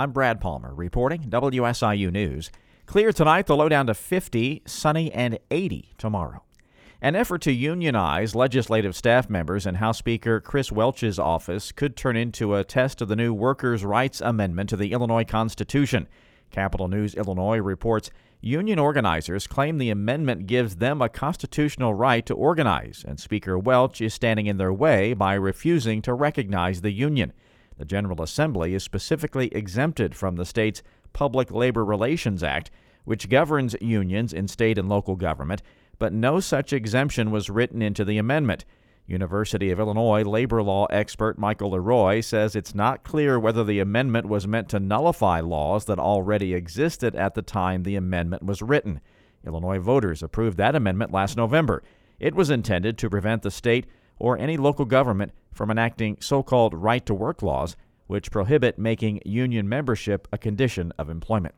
I'm Brad Palmer reporting WSIU News. Clear tonight, the low down to 50, sunny and 80 tomorrow. An effort to unionize legislative staff members in House Speaker Chris Welch's office could turn into a test of the new Workers' Rights Amendment to the Illinois Constitution. Capitol News Illinois reports union organizers claim the amendment gives them a constitutional right to organize, and Speaker Welch is standing in their way by refusing to recognize the union. The General Assembly is specifically exempted from the state's Public Labor Relations Act, which governs unions in state and local government, but no such exemption was written into the amendment. University of Illinois labor law expert Michael LeRoy says it's not clear whether the amendment was meant to nullify laws that already existed at the time the amendment was written. Illinois voters approved that amendment last November. It was intended to prevent the state or any local government from enacting so called right to work laws, which prohibit making union membership a condition of employment.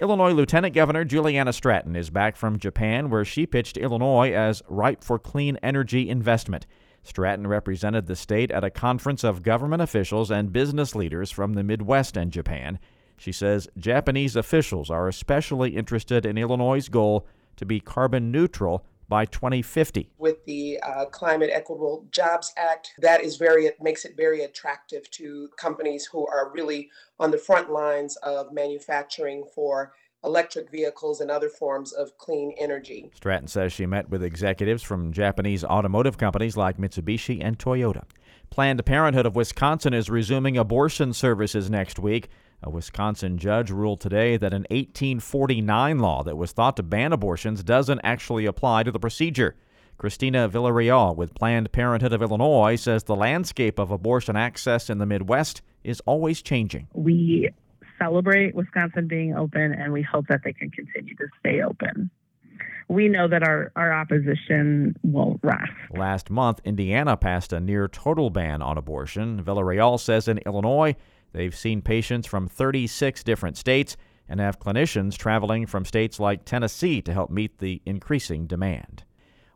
Illinois Lieutenant Governor Juliana Stratton is back from Japan, where she pitched Illinois as ripe for clean energy investment. Stratton represented the state at a conference of government officials and business leaders from the Midwest and Japan. She says Japanese officials are especially interested in Illinois' goal to be carbon neutral by 2050. With the uh, Climate Equitable Jobs Act, that is very it makes it very attractive to companies who are really on the front lines of manufacturing for electric vehicles and other forms of clean energy. Stratton says she met with executives from Japanese automotive companies like Mitsubishi and Toyota. Planned Parenthood of Wisconsin is resuming abortion services next week. A Wisconsin judge ruled today that an 1849 law that was thought to ban abortions doesn't actually apply to the procedure. Christina Villarreal with Planned Parenthood of Illinois says the landscape of abortion access in the Midwest is always changing. We celebrate Wisconsin being open and we hope that they can continue to stay open. We know that our, our opposition won't rest. Last month, Indiana passed a near total ban on abortion. Villarreal says in Illinois, They've seen patients from 36 different states and have clinicians traveling from states like Tennessee to help meet the increasing demand.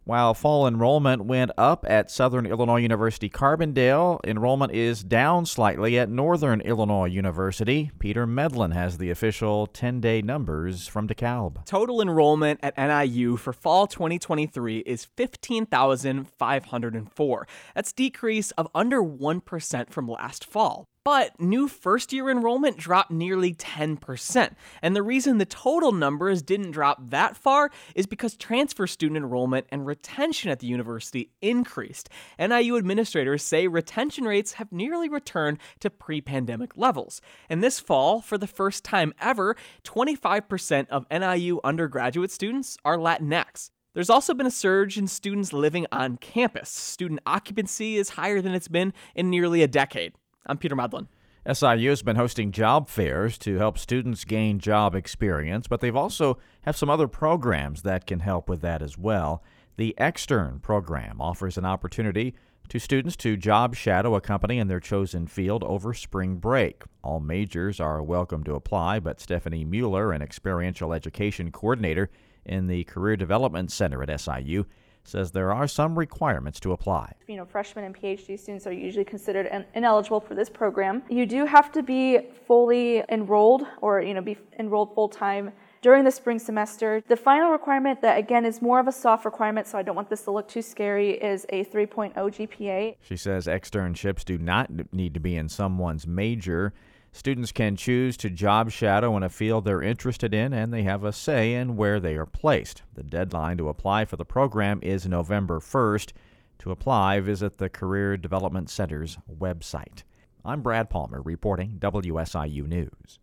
While fall enrollment went up at Southern Illinois University Carbondale, enrollment is down slightly at Northern Illinois University. Peter Medlin has the official 10 day numbers from DeKalb. Total enrollment at NIU for fall 2023 is 15,504. That's decrease of under 1% from last fall. But new first year enrollment dropped nearly 10%. And the reason the total numbers didn't drop that far is because transfer student enrollment and retention at the university increased. NIU administrators say retention rates have nearly returned to pre pandemic levels. And this fall, for the first time ever, 25% of NIU undergraduate students are Latinx. There's also been a surge in students living on campus. Student occupancy is higher than it's been in nearly a decade. I'm Peter Medlin. SIU has been hosting job fairs to help students gain job experience, but they've also have some other programs that can help with that as well. The Extern program offers an opportunity to students to job shadow a company in their chosen field over spring break. All majors are welcome to apply, but Stephanie Mueller, an experiential education coordinator in the Career Development Center at SIU, says there are some requirements to apply. You know, freshmen and PhD students are usually considered ineligible for this program. You do have to be fully enrolled or, you know, be enrolled full time during the spring semester. The final requirement that again is more of a soft requirement, so I don't want this to look too scary, is a 3.0 GPA. She says externships do not need to be in someone's major. Students can choose to job shadow in a field they're interested in, and they have a say in where they are placed. The deadline to apply for the program is November 1st. To apply, visit the Career Development Center's website. I'm Brad Palmer reporting WSIU News.